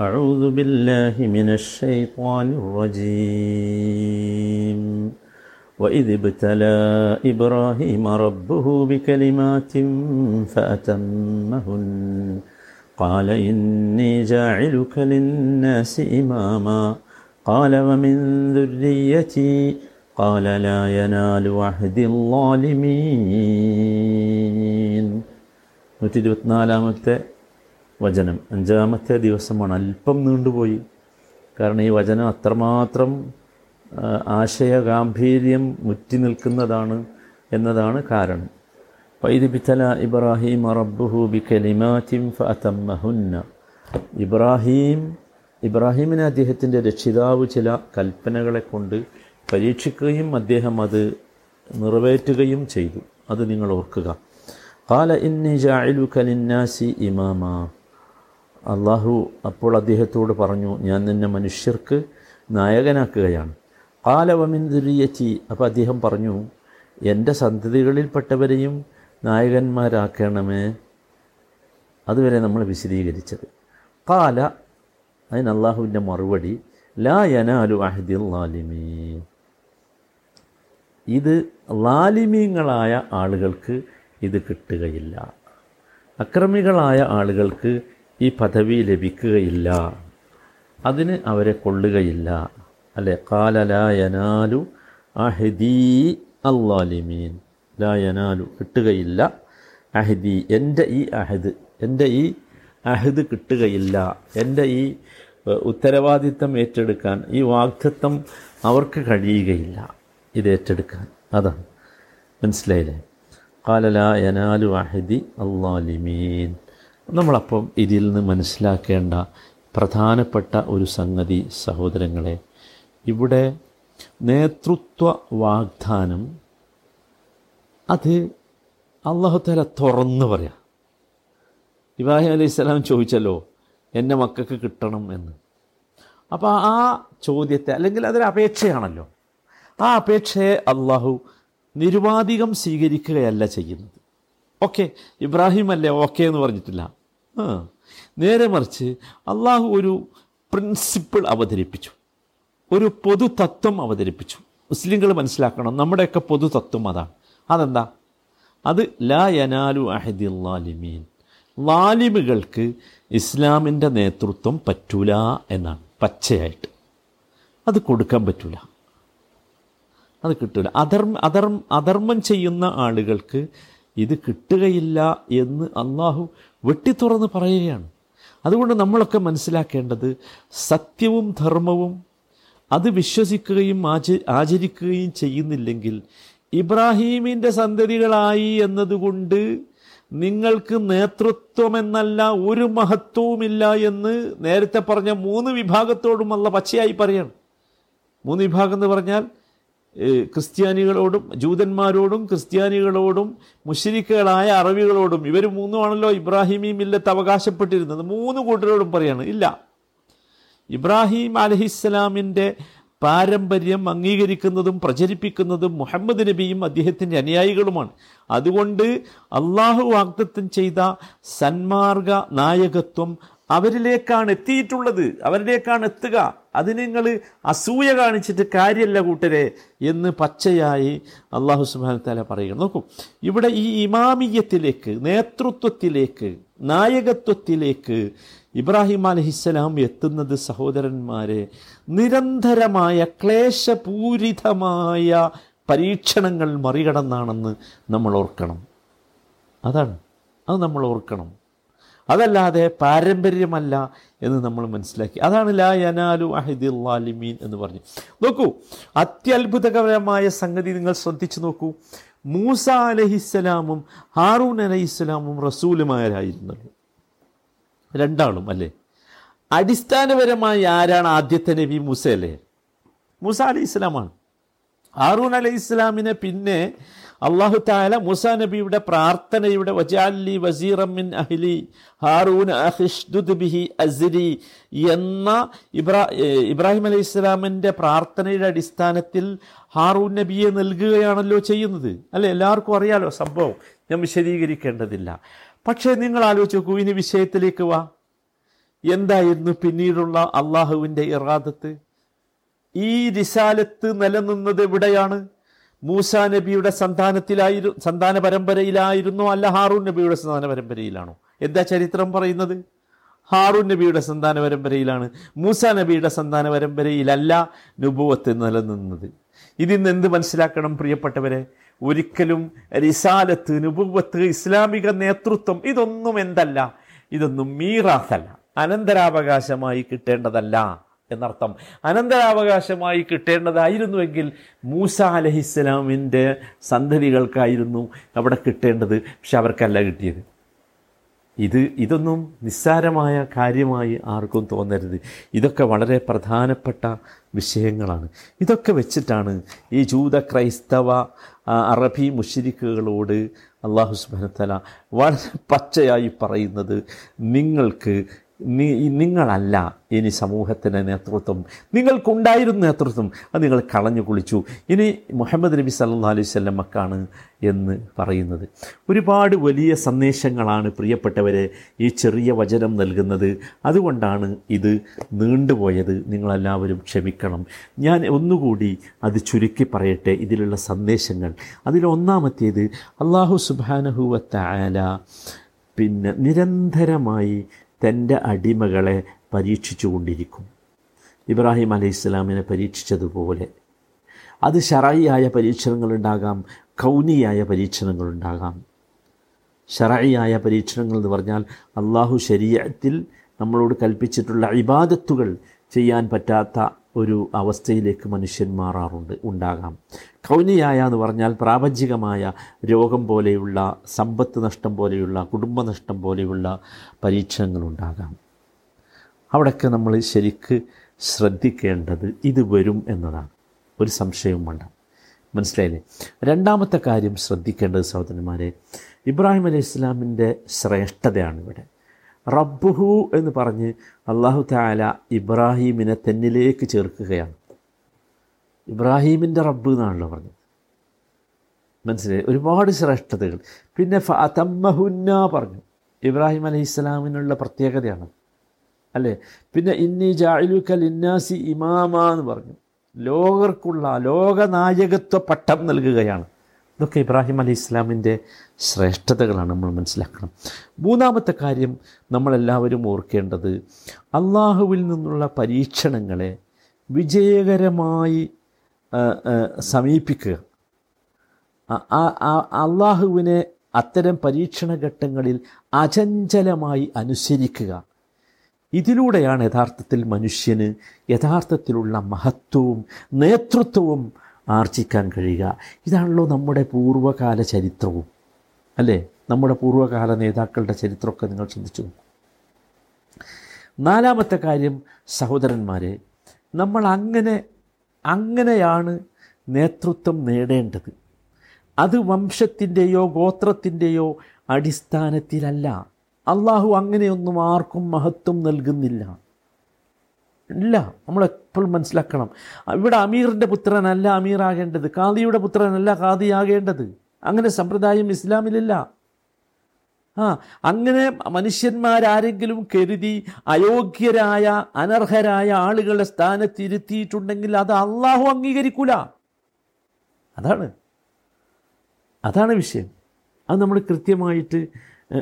أعوذ بالله من الشيطان الرجيم وإذ ابتلى إبراهيم ربه بكلمات فأتمهن قال إني جاعلك للناس إماما قال ومن ذريتي قال لا ينال عهد الظالمين നൂറ്റി ഇരുപത്തിനാലാമത്തെ വചനം. അഞ്ചാമത്തെ ദിവസമാണ്. അല്പം നീണ്ടുപോയി. കാരണം ഈ വചനം അത്രമാത്രം ആശയ ഗാംഭീര്യം മുറ്റി നിൽക്കുന്നതാണ് എന്നതാണ് കാരണം. വൈദിബിത്തല ഇബ്രാഹിം റബ്ബുഹു ബി കലിമാറ്റിം ഫഅതമ്മഹുന്ന. ഇബ്രാഹിം ഇബ്രാഹിമിനെ അദ്ദേഹത്തിന്റെ രക്ഷിതാവ് ചില കൽപ്പനകളെ കൊണ്ട് പരീക്ഷിക്കുകയും അദ്ദേഹം അത് നിറവേറ്റുകയും ചെയ്തു. അത് നിങ്ങൾ ഓർക്കുക. കാല ഇന്നി ജാഇലു കലിന്നാസി ഇമാമ. അള്ളാഹു അപ്പോൾ അദ്ദേഹത്തോട് പറഞ്ഞു ഞാൻ നിന്നെ മനുഷ്യർക്ക് നായകനാക്കുകയാണ്. കാലവമിൻ ദുരിയച്ചി അപ്പോൾ അദ്ദേഹം പറഞ്ഞു എന്റെ സന്തതികളിൽപ്പെട്ടവരെയും നായകന്മാരാക്കണമേ. അതുവരെ നമ്മൾ വിശദീകരിച്ചത്. കാല അതിന് അള്ളാഹുവിന്റെ മറുപടി ലാ യനാലു അഹദിൽ ലാലിമീൻ. ഇത് ലാലിമീങ്ങളായ ആളുകൾക്ക് ഇത് കിട്ടുകയില്ല. അക്രമികളായ ആളുകൾക്ക് ഈ പദവി ലഭിക്കുകയില്ല. അതിന് അവരെ കൊള്ളുകയില്ല. അല്ലെ? കാല ലാ യനാലു അഹദീ അല്ലാലിമീൻ ലായനാലു കിട്ടുകയില്ല. അഹദി എന്റെ ഈ അഹദ് എന്റെ ഈ അഹദ് കിട്ടുകയില്ല. എന്റെ ഈ ഉത്തരവാദിത്തം ഏറ്റെടുക്കാൻ ഈ വാഗ്ദത്വം അവർക്ക് കഴിയുകയില്ല ഇത് ഏറ്റെടുക്കാൻ. അതാണ്. മനസ്സിലായില്ലേ? കാലല യനാലു അഹദി അള്ളാലിമീൻ നമ്മളപ്പം ഇതിൽ നിന്ന് മനസ്സിലാക്കേണ്ട പ്രധാനപ്പെട്ട ഒരു സംഗതി സഹോദരങ്ങളെ ഇവിടെ നേതൃത്വ വാഗ്ദാനം അത് അള്ളാഹുത്തല തുറന്നു പറയാം. ഇബ്രാഹിം അലൈഹി സ്വലാം ചോദിച്ചല്ലോ എന്റെ മക്കൾക്ക് കിട്ടണം എന്ന്. അപ്പോൾ ആ ചോദ്യത്തെ അല്ലെങ്കിൽ അതൊരു അപേക്ഷയാണല്ലോ. ആ അപേക്ഷയെ അള്ളാഹു നിരുപാധികം സ്വീകരിക്കുകയല്ല ചെയ്യുന്നത്. ഓക്കെ ഇബ്രാഹിം അല്ലേ ഓക്കെ എന്ന് പറഞ്ഞിട്ടില്ല. നേരെ മറിച്ച് അള്ളാഹു ഒരു പ്രിൻസിപ്പിൾ അവതരിപ്പിച്ചു. ഒരു പൊതു തത്വം അവതരിപ്പിച്ചു. മുസ്ലിങ്ങൾ മനസ്സിലാക്കണം നമ്മുടെയൊക്കെ പൊതു തത്വം അതാണ്. അതെന്താ? അത് ലാ യനാലു അഹദി ലാലിമീൻ. ലാലിമുകൾക്ക് ഇസ്ലാമിന്റെ നേതൃത്വം പറ്റൂല എന്നാണ് പച്ചയായിട്ട്. അത് കൊടുക്കാൻ പറ്റൂല. അത് കിട്ടൂല. അധർമ്മ അധർമ്മ അധർമ്മം ചെയ്യുന്ന ആളുകൾക്ക് ഇത് കിട്ടുകയില്ല എന്ന് അള്ളാഹു വെട്ടിത്തുറന്ന് പറയുകയാണ്. അതുകൊണ്ട് നമ്മളൊക്കെ മനസ്സിലാക്കേണ്ടത് സത്യവും ധർമ്മവും അത് വിശ്വസിക്കുകയും ആച ആചരിക്കുകയും ചെയ്യുന്നില്ലെങ്കിൽ ഇബ്രാഹീമിന്റെ സന്തതികളായി എന്നതുകൊണ്ട് നിങ്ങൾക്ക് നേതൃത്വമെന്നല്ല ഒരു മഹത്വവുമില്ല എന്ന് നേരത്തെ പറഞ്ഞ മൂന്ന് വിഭാഗത്തോടും പച്ചയായി പറയണം. മൂന്ന് വിഭാഗം എന്ന് പറഞ്ഞാൽ ക്രിസ്ത്യാനികളോടും ജൂതന്മാരോടും ക്രിസ്ത്യാനികളോടും മുഷരിക്കുകളായ അറബികളോടും ഇവർ മൂന്നുമാണല്ലോ ഇബ്രാഹിമി മില്ലത്ത് അവകാശപ്പെട്ടിരുന്നത്. മൂന്ന് കൂട്ടരോടും പറയാണ് ഇല്ല. ഇബ്രാഹിം അലഹിസ്സലാമിന്റെ പാരമ്പര്യം അംഗീകരിക്കുന്നതും പ്രചരിപ്പിക്കുന്നതും മുഹമ്മദ് നബിയും അദ്ദേഹത്തിന്റെ അനുയായികളുമാണ്. അതുകൊണ്ട് അള്ളാഹു വാഗ്ദത്തം ചെയ്ത സന്മാർഗ നായകത്വം അവരിലേക്കാണ് എത്തിയിട്ടുള്ളത്. അവരിലേക്കാണ് എത്തുക. അതിന് നിങ്ങൾ അസൂയ കാണിച്ചിട്ട് കാര്യമല്ല കൂട്ടരെ എന്ന് പച്ചയായി അള്ളാഹു സുബാൻ താല പറയുക നോക്കൂ ഇവിടെ ഈ ഇമാമിയത്തിലേക്ക് നേതൃത്വത്തിലേക്ക് നായകത്വത്തിലേക്ക് ഇബ്രാഹിം അലഹിസ്സലാം എത്തുന്നത് സഹോദരന്മാരെ നിരന്തരമായ ക്ലേശപൂരിതമായ പരീക്ഷണങ്ങൾ മറികടന്നാണെന്ന് നമ്മൾ ഓർക്കണം. അതാണ്. അത് നമ്മൾ ഓർക്കണം. അതല്ലാതെ പാരമ്പര്യമല്ല എന്ന് നമ്മൾ മനസ്സിലാക്കി. അതാണ് ലാ യനാലു അഹിദുല്ലാലിമീൻ എന്ന് പറഞ്ഞു. നോക്കൂ അത്യത്ഭുതകരമായ സംഗതി നിങ്ങൾ ശ്രദ്ധിച്ചു നോക്കൂ. മൂസ അലഹിസ്സലാമും ഹാറൂൻ അലഹിസ്സലാമും റസൂലുമാരായിരുന്നല്ലോ രണ്ടാളും അല്ലേ? അടിസ്ഥാനപരമായി ആരാണ് ആദ്യത്തെ നബി? മൂസ അല്ലേ മൂസ അലഹി ഇസ്ലാമാണ് ഹാറൂൻ അലഹി ഇസ്ലാമിനെ പിന്നെ അള്ളാഹു താല മൂസ നബിയുടെ പ്രാർത്ഥനയുടെ വജാലി വസീറമ്മിൻ അഹ്ലി ഹാറൂൻ ബിഹി അസിരി എന്ന ഇബ്രാ ഇബ്രാഹിം അലൈഹി ഇസ്ലാമിന്റെ പ്രാർത്ഥനയുടെ അടിസ്ഥാനത്തിൽ ഹാറൂൻ നബിയെ നൽകുകയാണല്ലോ ചെയ്യുന്നത്. അല്ലെ? എല്ലാവർക്കും അറിയാലോ സംഭവം. ഞാൻ വിശദീകരിക്കേണ്ടതില്ല. പക്ഷേ നിങ്ങൾ ആലോചിച്ച് നോക്കൂ ഇനി വിഷയത്തിലേക്ക് വാ. എന്തായിരുന്നു പിന്നീടുള്ള അള്ളാഹുവിന്റെ ഇറാദത്ത്? ഈ റിസാലത്ത് നിലനിന്നത് എവിടെയാണ്? മൂസ നബിയുടെ സന്താനത്തിലായിരു സന്താന പരമ്പരയിലായിരുന്നോ അല്ല ഹാറൂൻ നബിയുടെ സന്താന പരമ്പരയിലാണോ എന്താ ചരിത്രം പറയുന്നത്? ഹാറൂൻ നബിയുടെ സന്താന പരമ്പരയിലാണ് മൂസ നബിയുടെ സന്താന പരമ്പരയിലല്ല നുബുവത്ത് നിലനിന്നത്. ഇതിന്ന് എന്ത് മനസ്സിലാക്കണം പ്രിയപ്പെട്ടവരെ? ഒരിക്കലും റിസാലത്ത് നുബുവത്ത് ഇസ്ലാമിക നേതൃത്വം ഇതൊന്നും എന്തല്ല? ഇതൊന്നും മീറാത്തല്ല. അനന്തരാവകാശമായി കിട്ടേണ്ടതല്ല. എന്നർത്ഥം. അനന്തരാവകാശമായി കിട്ടേണ്ടതായിരുന്നുവെങ്കിൽ മൂസ അലഹിസ്സലാമിന്റെ സന്തതികൾക്കായിരുന്നു അവിടെ കിട്ടേണ്ടത്. പക്ഷെ അവർക്കല്ല കിട്ടിയത്. ഇത് ഇതൊന്നും നിസ്സാരമായ കാര്യമായി ആർക്കും തോന്നരുത്. ഇതൊക്കെ വളരെ പ്രധാനപ്പെട്ട വിഷയങ്ങളാണ്. ഇതൊക്കെ വെച്ചിട്ടാണ് ഈ ജൂത ക്രൈസ്തവ അറബി മുഷിരിക്കുകളോട് അള്ളാഹു സുബനത്തല വളരെ പച്ചയായി പറയുന്നത്. നിങ്ങൾക്ക് നി- നിങ്ങളല്ല ഇനി സമൂഹത്തിന്റെ നേതൃത്വം. നിങ്ങൾക്കുണ്ടായിരുന്ന നേതൃത്വം. അത് നിങ്ങൾ കളഞ്ഞു കുളിച്ചു. ഇനി മുഹമ്മദ് നബി സല്ലാ അലൈഹി സ്വല്ലമ്മക്കാണ് എന്ന് പറയുന്നത്. ഒരുപാട് വലിയ സന്ദേശങ്ങളാണ് പ്രിയപ്പെട്ടവരെ ഈ ചെറിയ വചനം നൽകുന്നത്. അതുകൊണ്ടാണ് ഇത് നീണ്ടുപോയത്. നിങ്ങളെല്ലാവരും ക്ഷമിക്കണം. ഞാൻ ഒന്നുകൂടി അത് ചുരുക്കി പറയട്ടെ. ഇതിലുള്ള സന്ദേശങ്ങൾ. അതിലൊന്നാമത്തേത് അള്ളാഹു സുബാനഹുവത്ത ആല പിന്നെ നിരന്തരമായി തന്റെ അടിമകളെ പരീക്ഷിച്ചു കൊണ്ടിരിക്കും ഇബ്രാഹിം അലൈഹി ഇസ്ലാമിനെ പരീക്ഷിച്ചതുപോലെ. അത് ഷറായിയായ പരീക്ഷണങ്ങളുണ്ടാകാം കൗനിയായ പരീക്ഷണങ്ങളുണ്ടാകാം. ഷറായിയായ പരീക്ഷണങ്ങൾ എന്ന് പറഞ്ഞാൽ അള്ളാഹു ശരീരത്തിൽ നമ്മളോട് കൽപ്പിച്ചിട്ടുള്ള ഇബാദത്തുകൾ ചെയ്യാൻ പറ്റാത്ത ഒരു അവസ്ഥയിലേക്ക് മനുഷ്യൻ മാറാറുണ്ട് ഉണ്ടാകാം. കൗനിയായ എന്ന് പറഞ്ഞാൽ പ്രാപഞ്ചികമായ രോഗം പോലെയുള്ള സമ്പത്ത് നഷ്ടം പോലെയുള്ള കുടുംബനഷ്ടം പോലെയുള്ള പരീക്ഷണങ്ങളുണ്ടാകാം. അവിടെയൊക്കെ നമ്മൾ ശരിക്ക് ശ്രദ്ധിക്കേണ്ടത് ഇത് വരും എന്നതാണ്. ഒരു സംശയവും വേണ്ട. മനസ്സിലായില്ലേ? രണ്ടാമത്തെ കാര്യം ശ്രദ്ധിക്കേണ്ടത് സഹോദരന്മാരെ ഇബ്രാഹിം അലൈഹി ഇസ്ലാമിന്റെ ശ്രേഷ്ഠതയാണ് ഇവിടെ റബ്ബുഹു എന്ന് പറഞ്ഞ് അള്ളാഹു താല ഇബ്രാഹീമിനെ തെന്നിലേക്ക് ചേർക്കുകയാണ്. ഇബ്രാഹീമിന്റെ റബ്ബ് എന്നാണല്ലോ പറഞ്ഞത്. മനസ്സിലായി? ഒരുപാട് ശ്രേഷ്ഠതകൾ. പിന്നെ ഫഅതമ്മഹുന്ന പറഞ്ഞു. ഇബ്രാഹിം അലൈഹി ഇസ്ലാമിനുള്ള പ്രത്യേകതയാണ്. അല്ലേ? പിന്നെ ഇന്നി ജായിലുക്ക ലിന്നാസി ഇമാമ എന്ന് പറഞ്ഞു. ലോകർക്കുള്ള ലോകനായകത്വ പട്ടം നൽകുകയാണ്. ഇതൊക്കെ ഇബ്രാഹിം അലി ഇസ്ലാമിന്റെ ശ്രേഷ്ഠതകളാണ് നമ്മൾ മനസ്സിലാക്കണം. മൂന്നാമത്തെ കാര്യം നമ്മളെല്ലാവരും ഓർക്കേണ്ടത് അള്ളാഹുവിൽ നിന്നുള്ള പരീക്ഷണങ്ങളെ വിജയകരമായി സമീപിക്കുക. അള്ളാഹുവിനെ അത്തരം പരീക്ഷണ ഘട്ടങ്ങളിൽ അചഞ്ചലമായി അനുസരിക്കുക. ഇതിലൂടെയാണ് യഥാർത്ഥത്തിൽ മനുഷ്യന് യഥാർത്ഥത്തിലുള്ള മഹത്വവും നേതൃത്വവും ആർജിക്കാൻ കഴിയുക. ഇതാണല്ലോ നമ്മുടെ പൂർവകാല ചരിത്രവും. അല്ലേ? നമ്മുടെ പൂർവകാല നേതാക്കളുടെ ചരിത്രമൊക്കെ നിങ്ങൾ ചിന്തിച്ചു നാലാമത്തെ കാര്യം സഹോദരന്മാരെ നമ്മൾ അങ്ങനെ അങ്ങനെയാണ് നേതൃത്വം നേടേണ്ടത്. അത് വംശത്തിന്റെയോ ഗോത്രത്തിന്റെയോ അടിസ്ഥാനത്തിലല്ല. അള്ളാഹു അങ്ങനെയൊന്നും ആർക്കും മഹത്വം നൽകുന്നില്ല. ഇല്ല നമ്മളെപ്പോഴും മനസ്സിലാക്കണം. ഇവിടെ അമീറിന്റെ പുത്രനല്ല അമീറാകേണ്ടത് ഖാദിയുടെ പുത്രനല്ല ഖാദിയാകേണ്ടത് അങ്ങനെ സമ്പ്രദായം ഇസ്ലാമിലില്ല. ആ അങ്ങനെ മനുഷ്യന്മാരാരെങ്കിലും കരുതി അയോഗ്യരായ അനർഹരായ ആളുകളെ സ്ഥാനത്തിരുത്തിയിട്ടുണ്ടെങ്കിൽ അത് അള്ളാഹു അംഗീകരിക്കൂല. അതാണ്. അതാണ് വിഷയം. അത് നമ്മൾ കൃത്യമായിട്ട്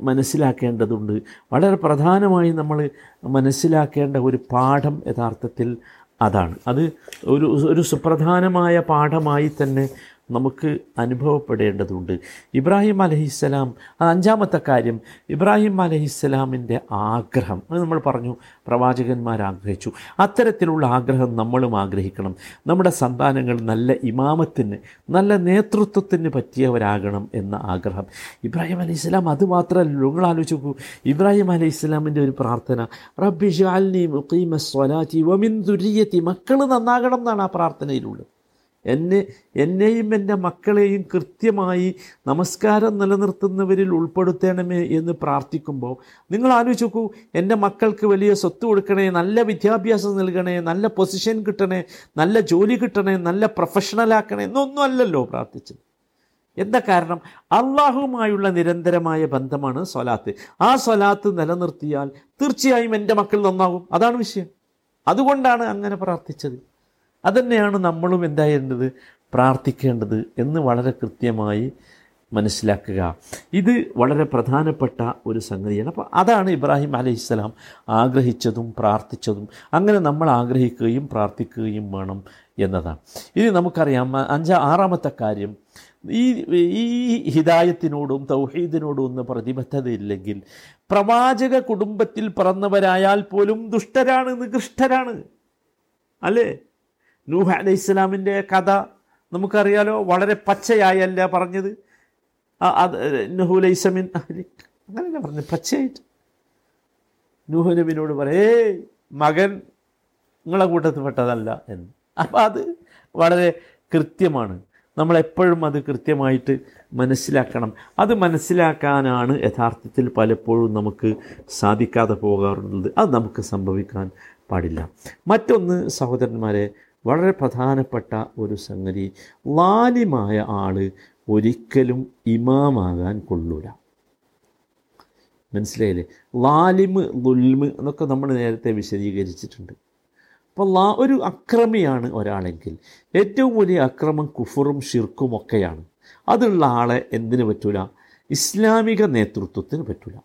മനസ്സിലാക്കേണ്ടതുണ്ട്. വളരെ പ്രധാനമായി നമ്മൾ മനസ്സിലാക്കേണ്ട ഒരു പാഠം യഥാർത്ഥത്തിൽ അതാണ്. അത് ഒരു ഒരു സുപ്രധാനമായ പാഠമായി തന്നെ നമുക്ക് അനുഭവപ്പെടേണ്ടതുണ്ട്. ഇബ്രാഹിം അലഹിസ്സലാം അഞ്ചാമത്തെ കാര്യം ഇബ്രാഹിം അലഹിസ്സലാമിന്റെ ആഗ്രഹം. അത് നമ്മൾ പറഞ്ഞു പ്രവാചകന്മാർ ആഗ്രഹിച്ചു. അത്തരത്തിലുള്ള ആഗ്രഹം നമ്മളും ആഗ്രഹിക്കണം. നമ്മുടെ സന്താനങ്ങൾ നല്ല ഇമാമത്തിന് നല്ല നേതൃത്വത്തിന് പറ്റിയവരാകണം എന്ന ആഗ്രഹം. ഇബ്രാഹിം അലൈഹി സ്വലാം അത് മാത്രമല്ല നിങ്ങൾ ആലോചിച്ച് നോക്കൂ. ഇബ്രാഹിം അലൈഹി സ്വലാമിന്റെ ഒരു പ്രാർത്ഥന റബ്ബി ഷാൽനി മുഖീമ സ്വലാറ്റി വമിൻ ദുരിയത്തി മക്കൾ നന്നാകണം എന്നാണ് ആ പ്രാർത്ഥനയിലുള്ളത്. എന്നെ എന്നെയും എന്റെ മക്കളെയും കൃത്യമായി നമസ്കാരം നിലനിർത്തുന്നവരിൽ ഉൾപ്പെടുത്തണമേ എന്ന് പ്രാർത്ഥിക്കുമ്പോൾ നിങ്ങൾ ആലോചിച്ച് നോക്കൂ എന്റെ മക്കൾക്ക് വലിയ സ്വത്ത് കൊടുക്കണേ നല്ല വിദ്യാഭ്യാസം നൽകണേ നല്ല പൊസിഷൻ കിട്ടണേ നല്ല ജോലി കിട്ടണേ നല്ല പ്രൊഫഷണലാക്കണേ എന്നൊന്നും അല്ലല്ലോ പ്രാർത്ഥിച്ചത്. എന്താ കാരണം? അള്ളാഹുവുമായുള്ള നിരന്തരമായ ബന്ധമാണ് സ്വലാത്ത്. ആ സ്വലാത്ത് നിലനിർത്തിയാൽ തീർച്ചയായും എന്റെ മക്കൾ നന്നാകും അതാണ് വിഷയം. അതുകൊണ്ടാണ് അങ്ങനെ പ്രാർത്ഥിച്ചത്. അതുതന്നെയാണ് നമ്മളും എന്തായിരുന്നത് പ്രാർത്ഥിക്കേണ്ടത് എന്ന് വളരെ കൃത്യമായി മനസ്സിലാക്കുക. ഇത് വളരെ പ്രധാനപ്പെട്ട ഒരു സംഗതിയാണ്. അപ്പോൾ അതാണ് ഇബ്രാഹിം അലൈഹിസ്സലാം ആഗ്രഹിച്ചതും പ്രാർത്ഥിച്ചതും. അങ്ങനെ നമ്മൾ ആഗ്രഹിക്കുകയും പ്രാർത്ഥിക്കുകയും വേണം എന്നതാണ്. ഇനി നമുക്കറിയാം അഞ്ചാ ആറാമത്തെ കാര്യം. ഈ ഈ ഹിദായത്തിനോടും തൗഹീദിനോടും ഒന്നും പ്രതിബദ്ധതയില്ലെങ്കിൽ പ്രവാചക കുടുംബത്തിൽ പിറന്നവരായാൽ പോലും ദുഷ്ടരാണ് നികൃഷ്ടരാണ്. അല്ലേ? നൂഹ് അലൈഹി ഇസ്ലാമിന്റെ കഥ നമുക്കറിയാലോ വളരെ പച്ചയായല്ല പറഞ്ഞത്. നുഹുലൈസമിൻ അങ്ങനെയല്ല പറഞ്ഞു പച്ചയായിട്ട്. നൂഹു നബിനോട് പറയേ മകൻ നിങ്ങളെ കൂട്ടത്തിൽ പെട്ടതല്ല എന്ന്. അപ്പം അത് വളരെ കൃത്യമാണ്. നമ്മളെപ്പോഴും അത് കൃത്യമായിട്ട് മനസ്സിലാക്കണം. അത് മനസ്സിലാക്കാനാണ് യഥാർത്ഥത്തിൽ പലപ്പോഴും നമുക്ക് സാധിക്കാതെ പോകാറുള്ളത്. അത് നമുക്ക് സംഭവിക്കാൻ പാടില്ല. മറ്റൊന്ന് സഹോദരന്മാരെ വളരെ പ്രധാനപ്പെട്ട ഒരു സംഗതി. ലാലിമായ ആൾ ഒരിക്കലും ഇമാമാകാൻ കൊള്ളൂല. മനസ്സിലായില്ലേ? ലാലിമ് ലുൽമ് എന്നൊക്കെ നമ്മൾ നേരത്തെ വിശദീകരിച്ചിട്ടുണ്ട്. അപ്പോൾ ലാ ഒരു അക്രമിയാണ് ഒരാളെങ്കിൽ ഏറ്റവും വലിയ അക്രമം കുഫറും ഷിർക്കും ഒക്കെയാണ്. അതുള്ള ആളെ എന്തിനു പറ്റൂല? ഇസ്ലാമിക നേതൃത്വത്തിന് പറ്റൂല.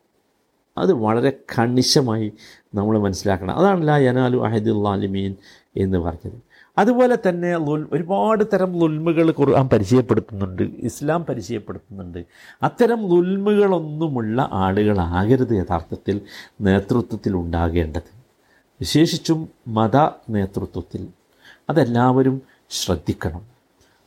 അത് വളരെ കണിശമായി നമ്മൾ മനസ്സിലാക്കണം. അതാണ് ലാ യനാലു അഹദുല്ലാലിമീൻ എന്ന് പറഞ്ഞത്. അതുപോലെ തന്നെ ലുൽ ഒരുപാട് തരം ലുൽമുകൾ ഖുർആൻ പരിചയപ്പെടുത്തുന്നുണ്ട് ഇസ്ലാം പരിചയപ്പെടുത്തുന്നുണ്ട്. അത്തരം ലുൽമുകളൊന്നുമുള്ള ആളുകളാകരുത് യഥാർത്ഥത്തിൽ നേതൃത്വത്തിൽ ഉണ്ടാകേണ്ടത്. വിശേഷിച്ചും മത നേതൃത്വത്തിൽ അതെല്ലാവരും ശ്രദ്ധിക്കണം.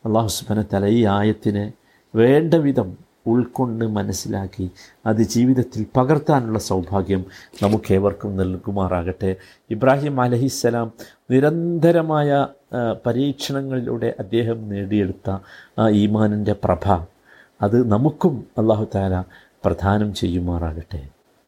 അള്ളാഹു സുബന തല ഈ ആയത്തിനെ വേണ്ട വിധം ഉൾക്കൊണ്ട് മനസ്സിലാക്കി അത് ജീവിതത്തിൽ പകർത്താനുള്ള സൗഭാഗ്യം നമുക്കേവർക്കും നൽകുമാറാകട്ടെ. ഇബ്രാഹിം അലഹിസ്സലാം നിരന്തരമായ പരീക്ഷണങ്ങളിലൂടെ അദ്ദേഹം നേടിയെടുത്ത ആ ഈമാനിന്റെ പ്രഭ. അത് നമുക്കും അള്ളാഹു താല പ്രധാനം ചെയ്യുമാറാകട്ടെ.